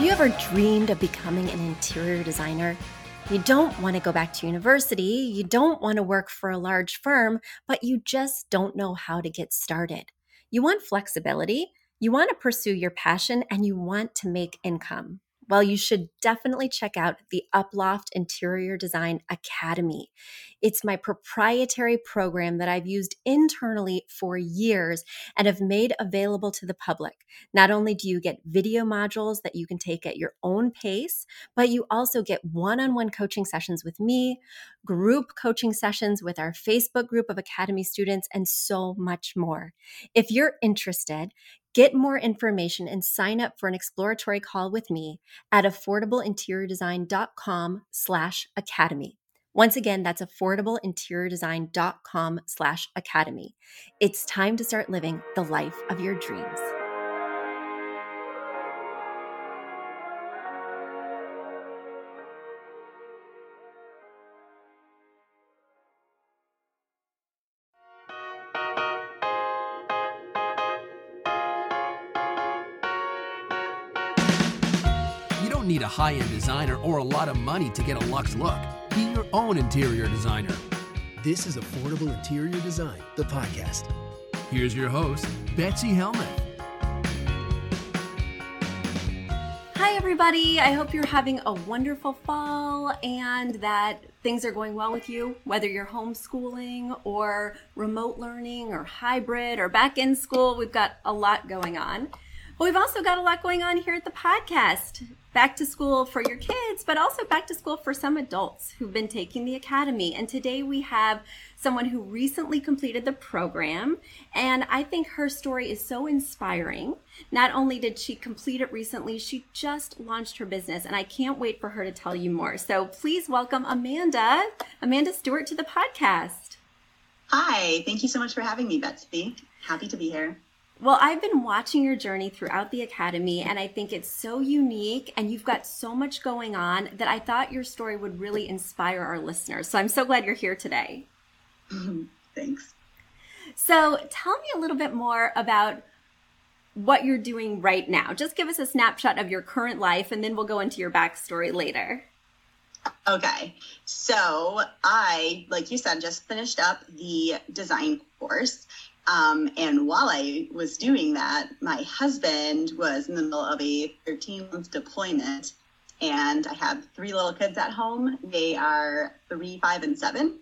Have you ever dreamed of becoming an interior designer? You don't want to go back to university, you don't want to work for a large firm, but you just don't know how to get started. You want flexibility, you want to pursue your passion, and you want to make income well, you should definitely check out the Uploft Interior Design Academy. It's my proprietary program that I've used internally for years and have made available to the public. Not only do you get video modules that you can take at your own pace, but you also get one on one coaching sessions with me, group coaching sessions with our Facebook group of Academy students, and so much more. If you're interested, Get more information and sign up for an exploratory call with me at affordableinteriordesign.com slash academy. Once again, that's affordableinteriordesign.com slash academy. It's time to start living the life of your dreams. High end designer or a lot of money to get a luxe look. Be your own interior designer. This is Affordable Interior Design, the podcast. Here's your host, Betsy Helmuth. Hi, everybody. I hope you're having a wonderful fall and that things are going well with you, whether you're homeschooling or remote learning or hybrid or back in school. We've got a lot going on. But we've also got a lot going on here at the podcast back to school for your kids, but also back to school for some adults who've been taking the academy. And today we have someone who recently completed the program. And I think her story is so inspiring. Not only did she complete it recently, she just launched her business. And I can't wait for her to tell you more. So please welcome Amanda, Amanda Stewart, to the podcast. Hi, thank you so much for having me, Betsy. Happy to be here. Well, I've been watching your journey throughout the Academy, and I think it's so unique, and you've got so much going on that I thought your story would really inspire our listeners. So I'm so glad you're here today. Thanks. So tell me a little bit more about what you're doing right now. Just give us a snapshot of your current life, and then we'll go into your backstory later. Okay. So I, like you said, just finished up the design course. Um, and while I was doing that, my husband was in the middle of a 13 month deployment. And I have three little kids at home. They are three, five, and seven.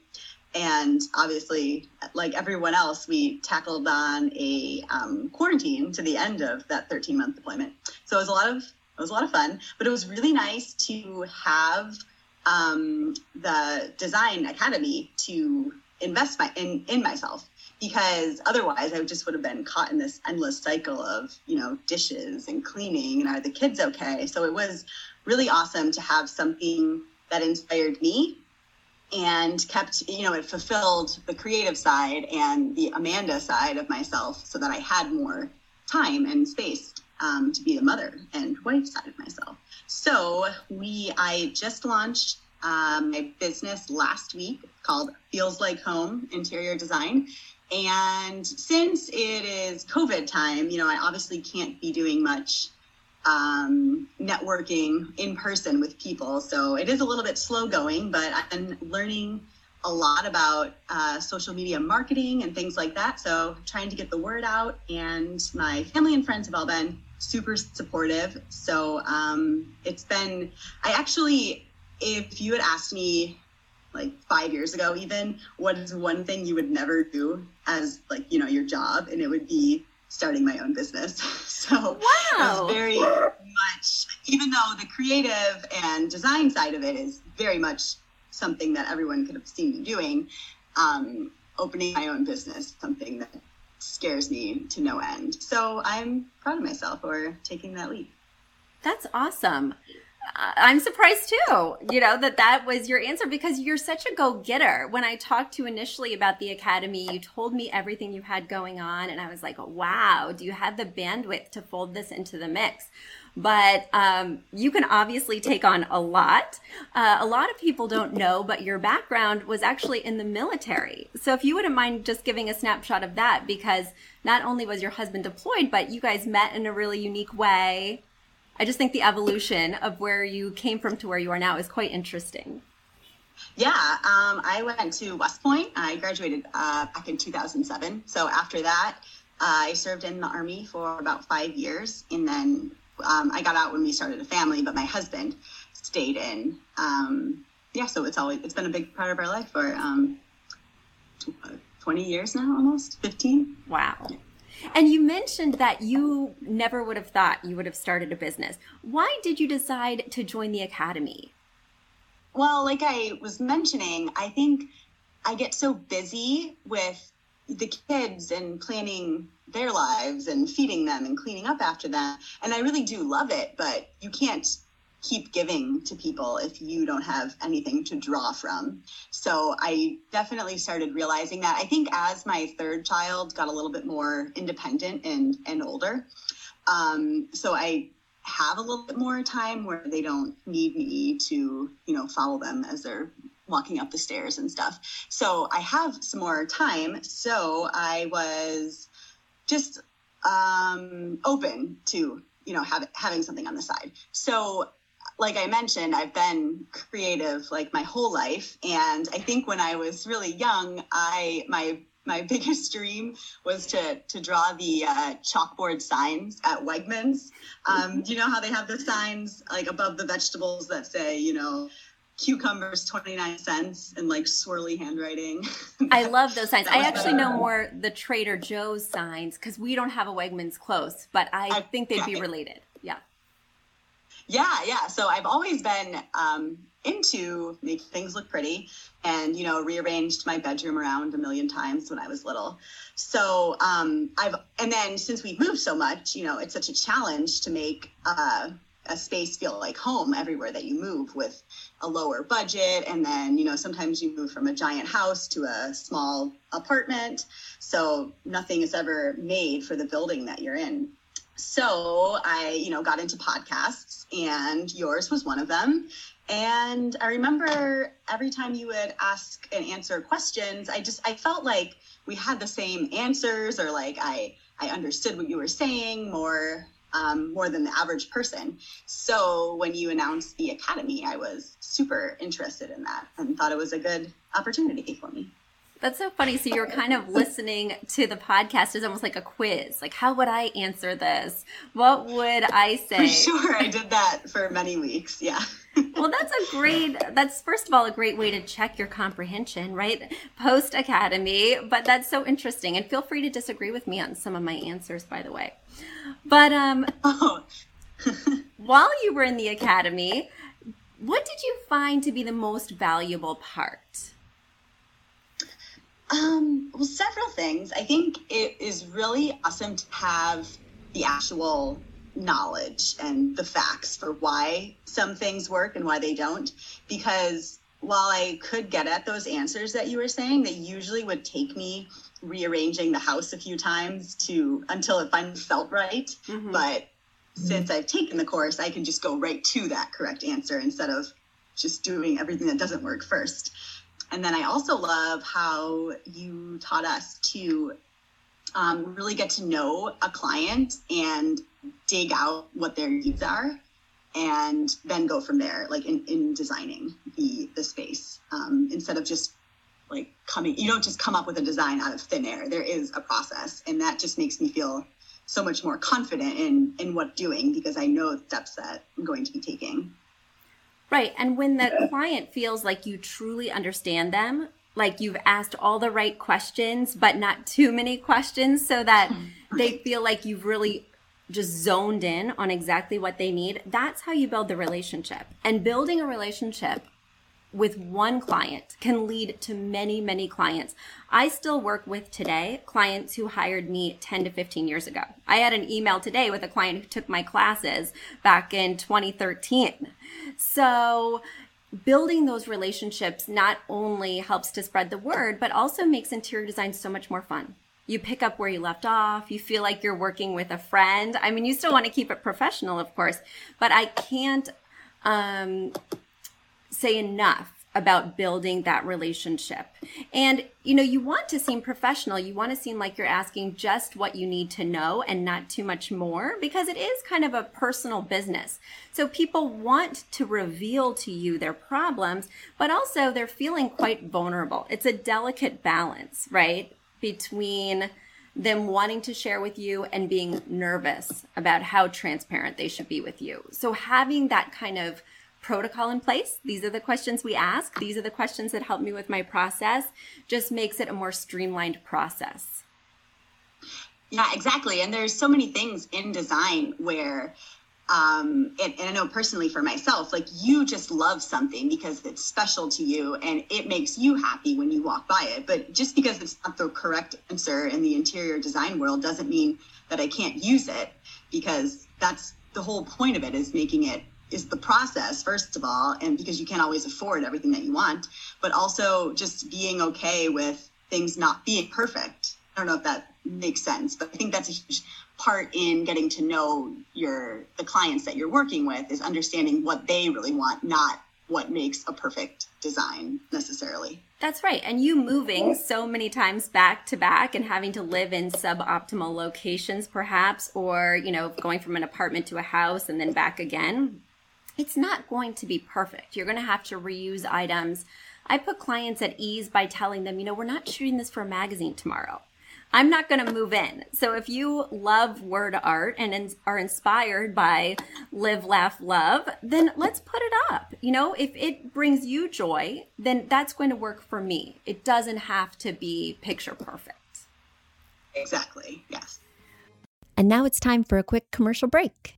And obviously, like everyone else, we tackled on a um, quarantine to the end of that 13 month deployment. So it was a lot of it was a lot of fun, but it was really nice to have um, the design academy to invest my in in myself because otherwise I just would have been caught in this endless cycle of, you know, dishes and cleaning and are the kids okay? So it was really awesome to have something that inspired me and kept, you know, it fulfilled the creative side and the Amanda side of myself so that I had more time and space um, to be the mother and wife side of myself. So we, I just launched um, my business last week called Feels Like Home Interior Design. And since it is COVID time, you know, I obviously can't be doing much um, networking in person with people. So it is a little bit slow going, but been learning a lot about uh, social media marketing and things like that. So trying to get the word out, and my family and friends have all been super supportive. So um, it's been, I actually, if you had asked me like five years ago even what is one thing you would never do as like you know your job? And it would be starting my own business. So wow. very much even though the creative and design side of it is very much something that everyone could have seen me doing um, opening my own business something that scares me to no end. So i'm proud of myself for taking that leap. That's awesome I'm surprised too, you know, that that was your answer because you're such a go getter. When I talked to you initially about the academy, you told me everything you had going on, and I was like, wow, do you have the bandwidth to fold this into the mix? But um, you can obviously take on a lot. Uh, a lot of people don't know, but your background was actually in the military. So if you wouldn't mind just giving a snapshot of that, because not only was your husband deployed, but you guys met in a really unique way I just think the evolution of where you came from to where you are now is quite interesting. Yeah, um, I went to West Point. I graduated uh, back in 2007. So after that, uh, I served in the Army for about five years. And then um, I got out when we started a family, but my husband stayed in. Um, yeah, so it's always it's been a big part of our life for um, 20 years now, almost 15. Wow. And you mentioned that you never would have thought you would have started a business. Why did you decide to join the academy? Well, like I was mentioning, I think I get so busy with the kids and planning their lives and feeding them and cleaning up after them. And I really do love it, but you can't keep giving to people if you don't have anything to draw from. So I definitely started realizing that. I think as my third child got a little bit more independent and and older, um, so I have a little bit more time where they don't need me to you know follow them as they're walking up the stairs and stuff. So I have some more time. So I was just um, open to you know have, having something on the side. So like I mentioned, I've been creative like my whole life, and I think when I was really young, I my my biggest dream was to to draw the uh, chalkboard signs at Wegmans. Um, do you know how they have the signs like above the vegetables that say, you know, cucumbers 29 cents and like swirly handwriting. I love those signs. I actually know more the Trader Joe's signs because we don't have a Wegmans close, but I, I think they'd be related. Yeah. Yeah. So I've always been um, into making things look pretty and, you know, rearranged my bedroom around a million times when I was little. So um, I've, and then since we've moved so much, you know, it's such a challenge to make uh, a space feel like home everywhere that you move with a lower budget. And then, you know, sometimes you move from a giant house to a small apartment. So nothing is ever made for the building that you're in so I, you know, got into podcasts and yours was one of them. And I remember every time you would ask and answer questions, I just I felt like we had the same answers or like I I understood what you were saying more um, more than the average person. So when you announced the academy, I was super interested in that and thought it was a good opportunity for me. That's so funny. So you're kind of listening to the podcast as almost like a quiz. Like, how would I answer this? What would I say? For sure. I did that for many weeks. Yeah. well, that's a great, that's first of all a great way to check your comprehension, right? Post academy. But that's so interesting. And feel free to disagree with me on some of my answers, by the way. But um, oh. while you were in the academy, what did you find to be the most valuable part? Um, well, several things. I think it is really awesome to have the actual knowledge and the facts for why some things work and why they don't. Because while I could get at those answers that you were saying, they usually would take me rearranging the house a few times to until it finally felt right. Mm-hmm. But since I've taken the course, I can just go right to that correct answer instead of just doing everything that doesn't work first. And then I also love how you taught us to um, really get to know a client and dig out what their needs are and then go from there, like in, in designing the, the space um, instead of just like coming, you don't just come up with a design out of thin air. There is a process. And that just makes me feel so much more confident in, in what doing because I know the steps that I'm going to be taking. Right. And when the client feels like you truly understand them, like you've asked all the right questions, but not too many questions so that hmm. they feel like you've really just zoned in on exactly what they need. That's how you build the relationship. And building a relationship with one client can lead to many, many clients. I still work with today clients who hired me 10 to 15 years ago. I had an email today with a client who took my classes back in 2013. So building those relationships not only helps to spread the word, but also makes interior design so much more fun. You pick up where you left off. You feel like you're working with a friend. I mean, you still want to keep it professional, of course, but I can't um, say enough about building that relationship. And, you know, you want to seem professional. You want to seem like you're asking just what you need to know and not too much more because it is kind of a personal business. So people want to reveal to you their problems, but also they're feeling quite vulnerable. It's a delicate balance, right? Between them wanting to share with you and being nervous about how transparent they should be with you. So having that kind of protocol in place. These are the questions we ask. These are the questions that help me with my process. Just makes it a more streamlined process. Yeah, exactly. And there's so many things in design where um, and, and, I know personally for myself, like you just love something because it's special to you and it makes you happy when you walk by it. But just because it's not the correct answer in the interior design world doesn't mean that I can't use it because that's the whole point of it is making it is the process first of all and because you can't always afford everything that you want but also just being okay with things not being perfect i don't know if that makes sense but i think that's a huge part in getting to know your the clients that you're working with is understanding what they really want not what makes a perfect design necessarily that's right. And you moving so many times back to back and having to live in suboptimal locations, perhaps, or, you know, going from an apartment to a house and then back again it's not going to be perfect. You're going to have to reuse items. I put clients at ease by telling them, you know, we're not shooting this for a magazine tomorrow. I'm not going to move in. So if you love word art and are inspired by live, laugh, love, then let's put it up. You know, if it brings you joy, then that's going to work for me. It doesn't have to be picture perfect. Exactly. Yes. And now it's time for a quick commercial break.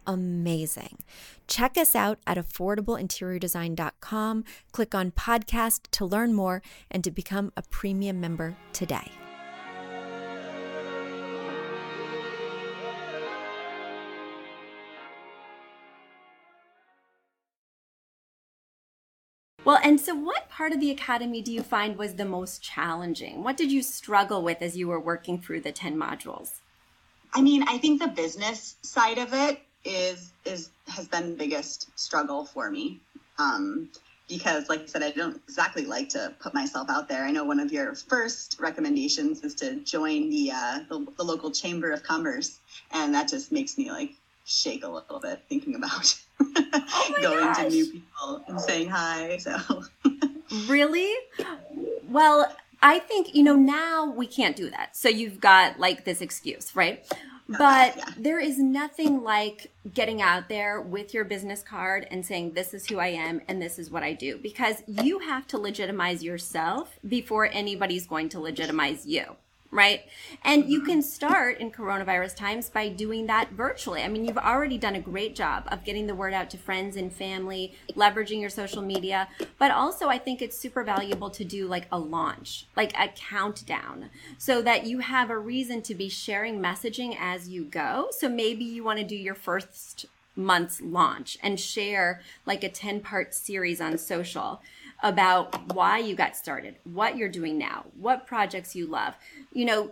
amazing. Check us out at affordableinteriordesign.com. Click on podcast to learn more and to become a premium member today. Well, and so what part of the academy do you find was the most challenging? What did you struggle with as you were working through the 10 modules? I mean, I think the business side of it is is has been the biggest struggle for me. Um, because like I said, I don't exactly like to put myself out there. I know one of your first recommendations is to join the, uh, the, the local chamber of commerce, and that just makes me like shake a little bit thinking about oh going gosh. to new people and saying hi. So really, well, I think you know now we can't do that. So you've got like this excuse, right? But yeah. there is nothing like getting out there with your business card and saying, This is who I am and this is what I do. Because you have to legitimize yourself before anybody's going to legitimize you right? And you can start in coronavirus times by doing that virtually. I mean, you've already done a great job of getting the word out to friends and family, leveraging your social media. But also, I think it's super valuable to do like a launch, like a countdown, so that you have a reason to be sharing messaging as you go. So maybe you want to do your first month's launch and share like a 10 part series on social about why you got started, what you're doing now, what projects you love. You know,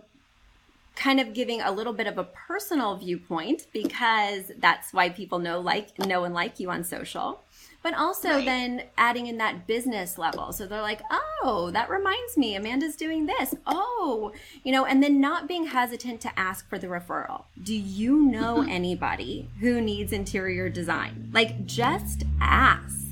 kind of giving a little bit of a personal viewpoint because that's why people know like know and like you on social but also right. then adding in that business level. So they're like oh that reminds me amanda's doing this. Oh you know and then not being hesitant to ask for the referral. Do you know mm-hmm. anybody who needs interior design? Like just ask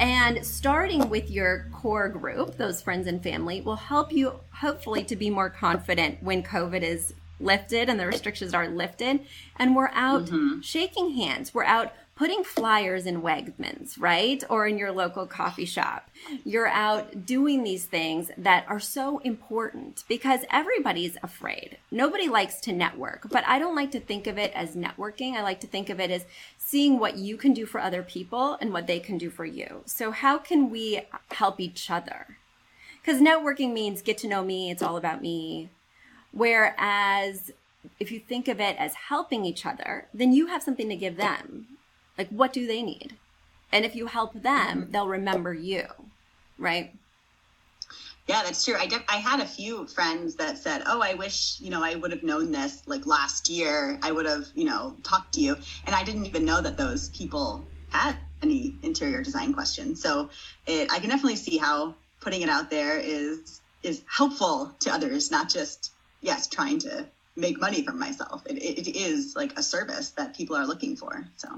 and starting with your core group, those friends and family, will help you hopefully to be more confident when COVID is lifted and the restrictions are lifted and we're out mm-hmm. shaking hands we're out putting flyers in Wegmans, right? Or in your local coffee shop. You're out doing these things that are so important because everybody's afraid. Nobody likes to network, but I don't like to think of it as networking. I like to think of it as seeing what you can do for other people and what they can do for you. So, how can we help each other? Because networking means get to know me, it's all about me. Whereas if you think of it as helping each other, then you have something to give them. Like, what do they need? And if you help them, mm-hmm. they'll remember you, right? Yeah, that's true. I did, I had a few friends that said, "Oh, I wish you know I would have known this like last year. I would have you know talked to you." And I didn't even know that those people had any interior design questions. So it, I can definitely see how putting it out there is is helpful to others, not just yes trying to make money for myself. It, it, it is like a service that people are looking for. So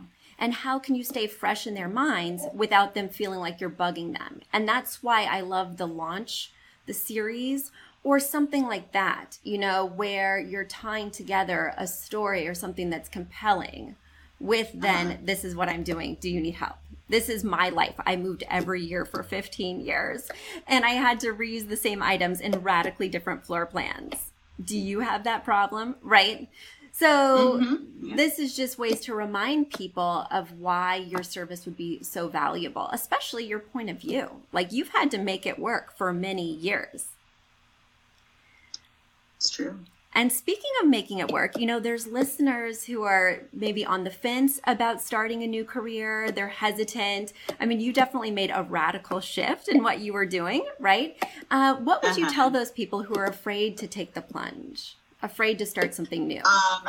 and how can you stay fresh in their minds without them feeling like you're bugging them and that's why i love the launch the series or something like that you know where you're tying together a story or something that's compelling with then uh-huh. this is what i'm doing do you need help this is my life. I moved every year for 15 years and I had to reuse the same items in radically different floor plans. Do you have that problem? Right? So mm-hmm. this is just ways to remind people of why your service would be so valuable, especially your point of view. Like you've had to make it work for many years. It's true. And speaking of making it work, you know, there's listeners who are maybe on the fence about starting a new career. They're hesitant. I mean, you definitely made a radical shift in what you were doing, right? Uh, what would uh-huh. you tell those people who are afraid to take the plunge? Afraid to start something new? Um,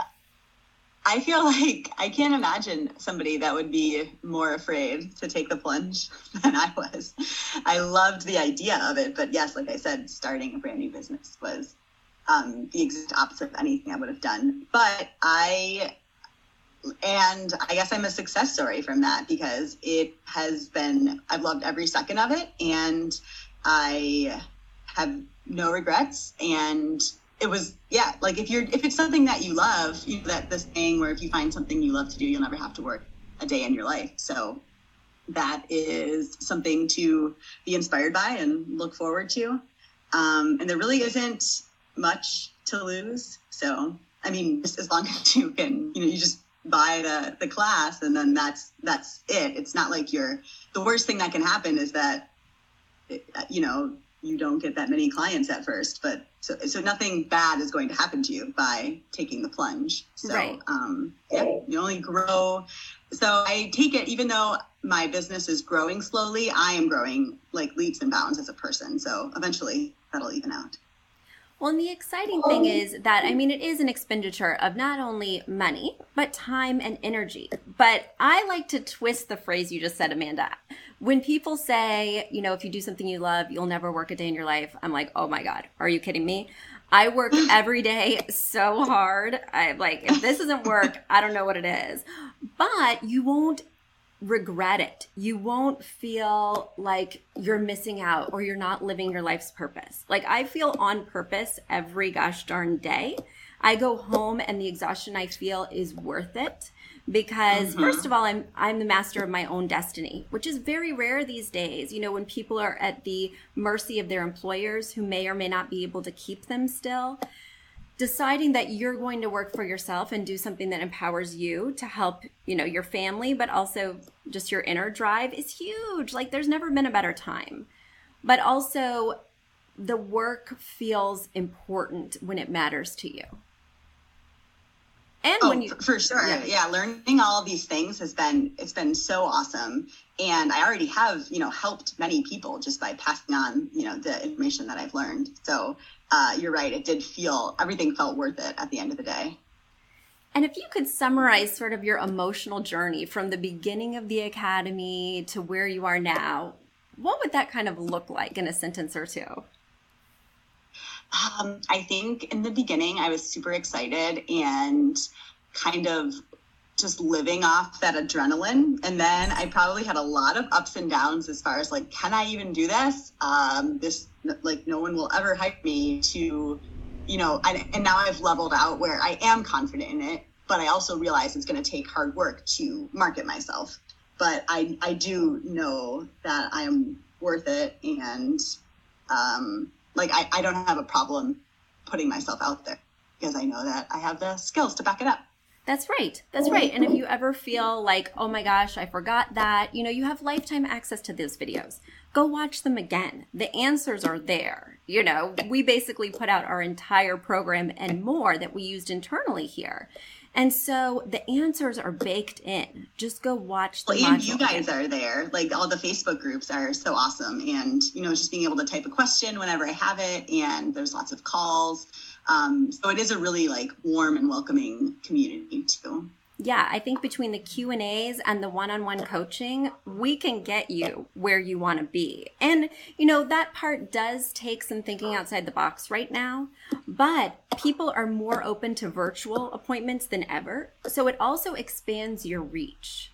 I feel like I can't imagine somebody that would be more afraid to take the plunge than I was. I loved the idea of it, but yes, like I said, starting a brand new business was um, the exact opposite of anything I would have done. But I, and I guess I'm a success story from that because it has been, I've loved every second of it and I have no regrets. And it was yeah like if you're if it's something that you love you know that this thing where if you find something you love to do you'll never have to work a day in your life. So that is something to be inspired by and look forward to. Um, and there really isn't much to lose. So i mean just as long as you can you know you just buy the the class and then that's that's it. It's not like you're the worst thing that can happen is that you know you don't get that many clients at first, but so so nothing bad is going to happen to you by taking the plunge. So right. um, yeah, you only grow. So I take it, even though my business is growing slowly, I am growing like leaps and bounds as a person. So eventually that'll even out. Well, and the exciting thing um, is that, I mean, it is an expenditure of not only money, but time and energy. But I like to twist the phrase you just said, Amanda. When people say, you know, if you do something you love, you'll never work a day in your life, I'm like, oh my God, are you kidding me? I work every day so hard. I'm like, if this doesn't work, I don't know what it is. But you won't regret it. You won't feel like you're missing out or you're not living your life's purpose. Like I feel on purpose every gosh darn day. I go home and the exhaustion I feel is worth it because mm-hmm. first of all I'm I'm the master of my own destiny, which is very rare these days. You know, when people are at the mercy of their employers who may or may not be able to keep them still deciding that you're going to work for yourself and do something that empowers you to help you know your family but also just your inner drive is huge. Like there's never been a better time. But also the work feels important when it matters to you. And oh, when you for sure. Yeah. yeah learning all of these things has been it's been so awesome. And i already have you know helped many people just by passing on you know the information that i've learned. So uh, you're right. It did feel, everything felt worth it at the end of the day. And if you could summarize sort of your emotional journey from the beginning of the academy to where you are now, what would that kind of look like in a sentence or two? Um, I think in the beginning, I was super excited and kind of just living off that adrenaline. And then I probably had a lot of ups and downs as far as like, can I even do this? Um, this like no one will ever hire me to you know, I, and now I've leveled out where I am confident in it, but I also realize it's going to take hard work to market myself. But I, I do know that I am worth it. And um, like, I, I don't have a problem putting myself out there because I know that I have the skills to back it up. That's right. That's right. And if you ever feel like, oh my gosh, I forgot that, you know, you have lifetime access to those videos. Go watch them again. The answers are there. You know, we basically put out our entire program and more that we used internally here. And so the answers are baked in. Just go watch the well, and you guys are there. Like all the Facebook groups are so awesome. And, you know, just being able to type a question whenever I have it. And there's lots of calls um, so it is a really like warm and welcoming community too. Yeah, I think between the Q and A's and the one-on-one coaching, we can get you where you want to be. And you know that part does take some thinking outside the box right now, but people are more open to virtual appointments than ever. So it also expands your reach.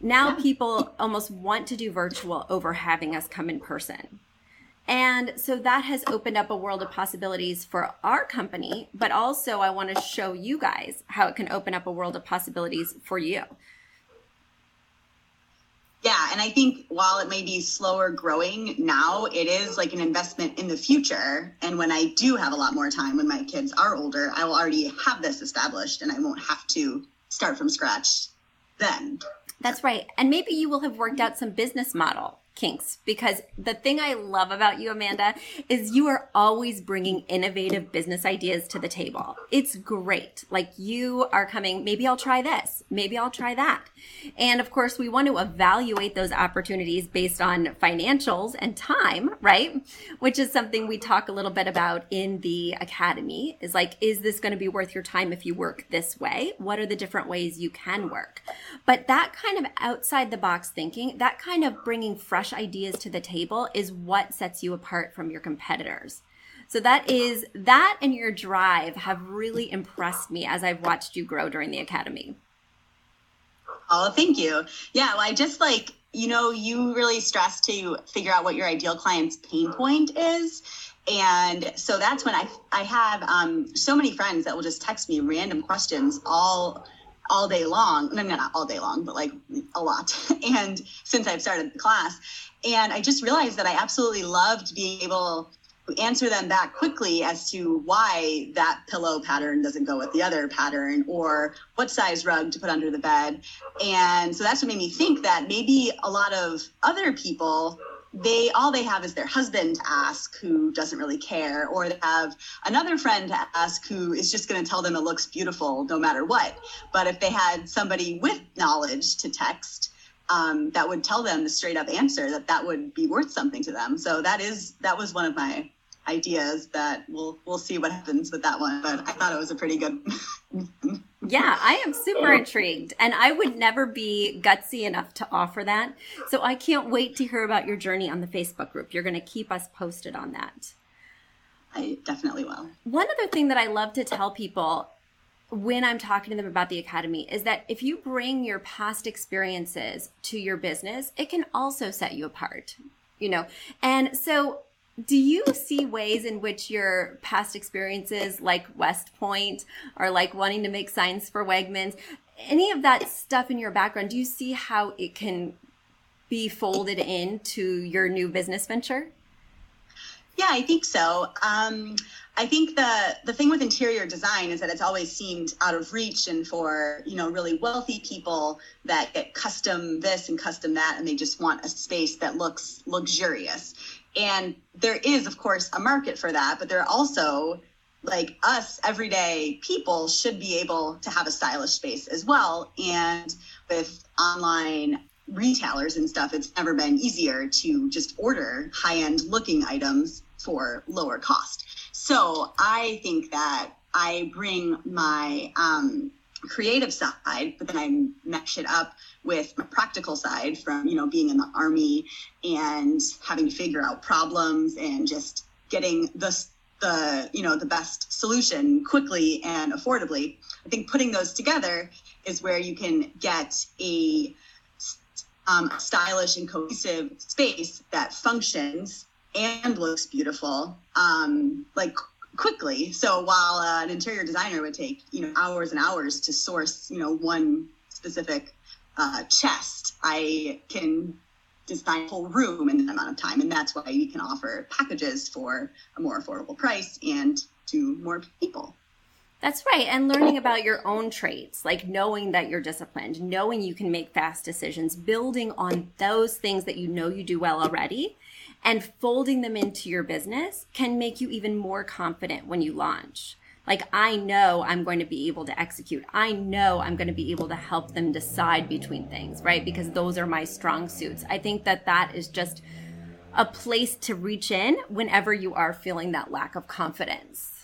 Now yeah. people almost want to do virtual over having us come in person. And so that has opened up a world of possibilities for our company, but also I want to show you guys how it can open up a world of possibilities for you. Yeah, and I think while it may be slower growing now, it is like an investment in the future. And when I do have a lot more time, when my kids are older, I will already have this established and I won't have to start from scratch then. That's right. And maybe you will have worked out some business model kinks because the thing I love about you, Amanda, is you are always bringing innovative business ideas to the table. It's great. Like you are coming, maybe I'll try this, maybe I'll try that. And of course, we want to evaluate those opportunities based on financials and time, right? Which is something we talk a little bit about in the academy is like, is this going to be worth your time if you work this way? What are the different ways you can work? But that kind of outside the box thinking, that kind of bringing fresh fresh ideas to the table is what sets you apart from your competitors. So that is that and your drive have really impressed me as I've watched you grow during the academy. Oh, thank you. Yeah, well, I just like, you know, you really stress to figure out what your ideal client's pain point is. And so that's when I I have um, so many friends that will just text me random questions all all day long. I mean, not all day long, but like a lot. And since I've started the class, and I just realized that I absolutely loved being able to answer them back quickly as to why that pillow pattern doesn't go with the other pattern or what size rug to put under the bed. And so that's what made me think that maybe a lot of other people they all they have is their husband to ask who doesn't really care or they have another friend to ask who is just going to tell them it looks beautiful no matter what. But if they had somebody with knowledge to text um, that would tell them the straight up answer that that would be worth something to them. So that is that was one of my ideas that we'll we'll see what happens with that one but i thought it was a pretty good yeah i am super uh-huh. intrigued and i would never be gutsy enough to offer that. So i can't wait to hear about your journey on the facebook group. You're going to keep us posted on that. I definitely will. One other thing that i love to tell people when I'm talking to them about the academy is that if you bring your past experiences to your business, it can also set you apart, you know? And so do you see ways in which your past experiences like west point or like wanting to make signs for wegmans any of that stuff in your background do you see how it can be folded into your new business venture? Yeah i think so. Um, i think the the thing with interior design is that it's always seemed out of reach and for you know really wealthy people that get custom this and custom that and they just want a space that looks luxurious and there is, of course, a market for that, but there are also like us everyday people should be able to have a stylish space as well. And with online retailers and stuff, it's never been easier to just order high end looking items for lower cost. So I think that I bring my um, creative side, but then I mesh it up with my practical side from, you know, being in the army and having to figure out problems and just getting the, the, you know, the best solution quickly and affordably. I think putting those together is where you can get a um, stylish and cohesive space that functions and looks beautiful. Um, like quickly. So while uh, an interior designer would take you know hours and hours to source you know one specific uh, chest, I can design a whole room in that amount of time, and that's why we can offer packages for a more affordable price and to more people. That's right. And learning about your own traits, like knowing that you're disciplined, knowing you can make fast decisions, building on those things that you know you do well already, and folding them into your business can make you even more confident when you launch. Like, I know I'm going to be able to execute. I know I'm going to be able to help them decide between things, right? Because those are my strong suits. I think that that is just a place to reach in whenever you are feeling that lack of confidence.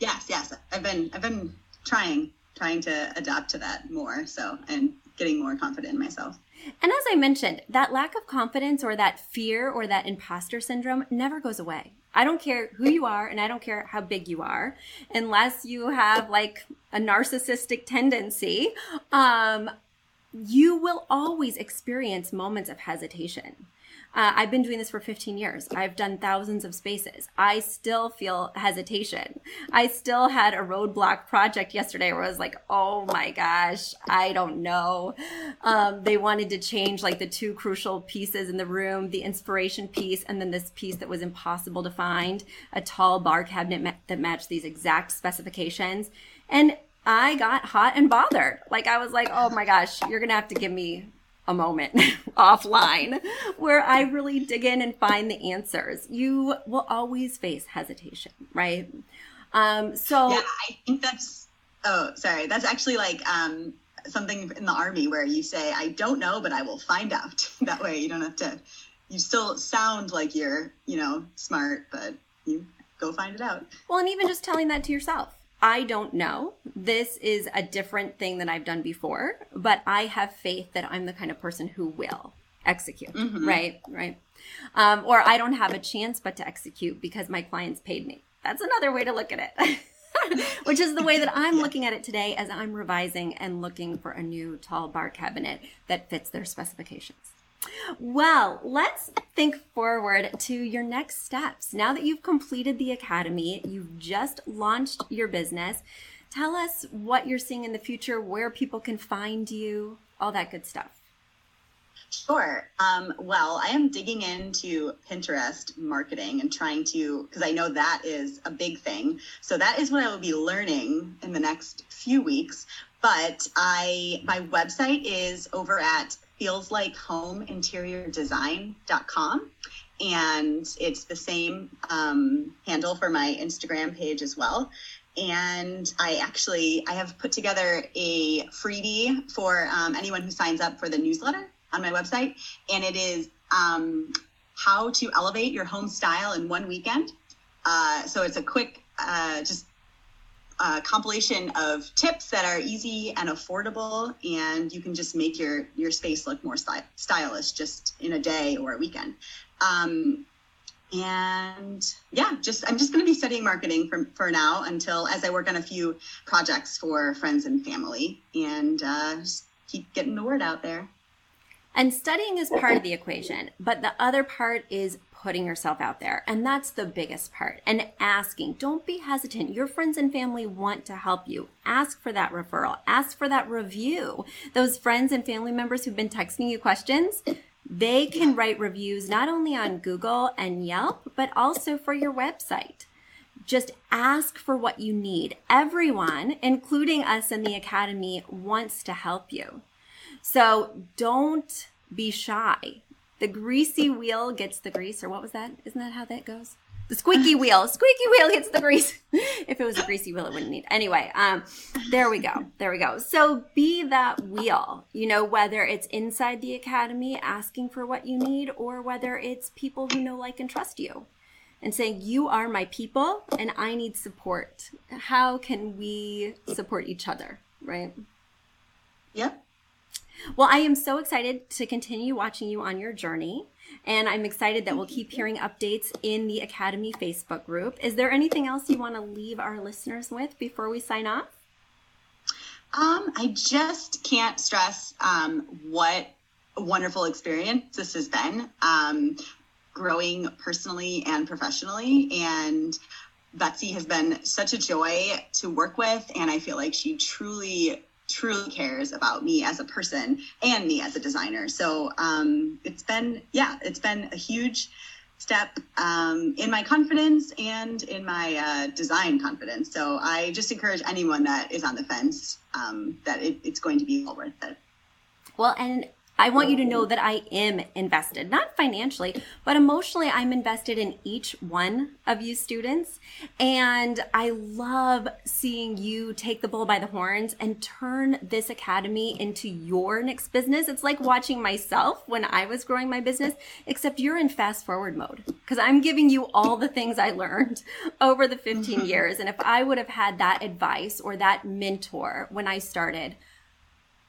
Yes, yes. I've been I've been trying trying to adapt to that more. So and getting more confident in myself. And as I mentioned, that lack of confidence or that fear or that imposter syndrome never goes away. I don't care who you are and I don't care how big you are, unless you have like a narcissistic tendency, um, you will always experience moments of hesitation. Uh, I've been doing this for 15 years. I've done thousands of spaces. I still feel hesitation. I still had a roadblock project yesterday where I was like, oh my gosh, I don't know. Um, they wanted to change like the two crucial pieces in the room the inspiration piece, and then this piece that was impossible to find a tall bar cabinet ma- that matched these exact specifications. And I got hot and bothered. Like, I was like, oh my gosh, you're going to have to give me a moment offline where I really dig in and find the answers. You will always face hesitation, right? Um, so yeah, I think that's oh sorry, that's actually like um, something in the army where you say, I don't know, but I will find out. that way you don't have to you still sound like you're, you know, smart, but you go find it out. Well, and even just telling that to yourself I don't know. This is a different thing than I've done before, but I have faith that I'm the kind of person who will execute. Mm-hmm. Right, right. Um, or I don't have a chance but to execute because my clients paid me. That's another way to look at it. Which is the way that I'm looking at it today as I'm revising and looking for a new tall bar cabinet that fits their specifications. Well, let's think forward to your next steps. Now that you've completed the academy, you've just launched your business. Tell us what you're seeing in the future, where people can find you, all that good stuff. Sure. Um, well, I am digging into Pinterest marketing and trying to, because I know that is a big thing. So that is what I will be learning in the next few weeks. But I, my website is over at feels like home interior design.com and it's the same um, handle for my instagram page as well. And i actually i have put together a freebie for um, anyone who signs up for the newsletter on my website. And it is um, how to elevate your home style in one weekend. Uh, so it's a quick uh, just a compilation of tips that are easy and affordable, and you can just make your your space look more sty- stylish just in a day or a weekend. Um, and yeah, just I'm just going to be studying marketing for for now until as I work on a few projects for friends and family, and uh, just keep getting the word out there. And studying is part of the equation, but the other part is putting yourself out there. And that's the biggest part. And asking. Don't be hesitant. Your friends and family want to help you. Ask for that referral. Ask for that review. Those friends and family members who've been texting you questions, they can write reviews not only on Google and Yelp, but also for your website. Just ask for what you need. Everyone, including us in the Academy, wants to help you. So don't be shy. The greasy wheel gets the grease, or what was that? Isn't that how that goes? The squeaky wheel, squeaky wheel gets the grease. if it was a greasy wheel, it wouldn't need. Anyway, um, there we go. There we go. So be that wheel, you know, whether it's inside the academy asking for what you need, or whether it's people who know, like, and trust you and saying, You are my people and I need support. How can we support each other? Right? Yep. Well, I am so excited to continue watching you on your journey. And I'm excited that we'll keep hearing updates in the Academy Facebook group. Is there anything else you want to leave our listeners with before we sign off? Um, I just can't stress um, what a wonderful experience this has been, um, growing personally and professionally. And Betsy has been such a joy to work with, and I feel like she truly, truly cares about me as a person and me as a designer. So um, it's been, yeah, it's been a huge step um, in my confidence and in my uh, design confidence. So I just encourage anyone that is on the fence um, that it, it's going to be well worth it. Well, and I want you to know that I am invested, not financially, but emotionally, I'm invested in each one of you students. And I love seeing you take the bull by the horns and turn this academy into your next business. It's like watching myself when I was growing my business, except you're in fast forward mode because I'm giving you all the things I learned over the 15 mm-hmm. years. And if I would have had that advice or that mentor when I started,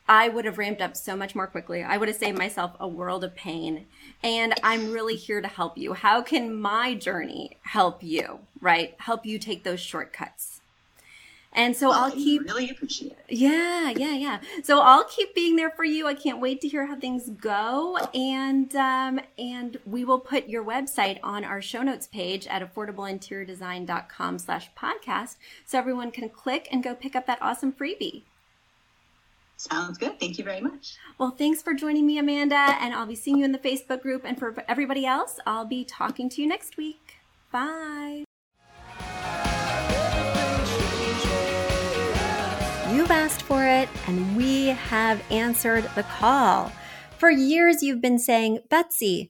I would have ramped up so much more quickly. I would have saved myself a world of pain. And I'm really here to help you. How can my journey help you, right? Help you take those shortcuts. And so well, I'll keep really appreciate it. Yeah, yeah, yeah. So I'll keep being there for you. I can't wait to hear how things go. And um, and we will put your website on our show notes page at affordableinteriordesign.com slash podcast so everyone can click and go pick up that awesome freebie. Sounds good. Thank you very much. Well, thanks for joining me, Amanda. And I'll be seeing you in the Facebook group. And for everybody else, I'll be talking to you next week. Bye. You've asked for it, and we have answered the call. For years, you've been saying, Betsy,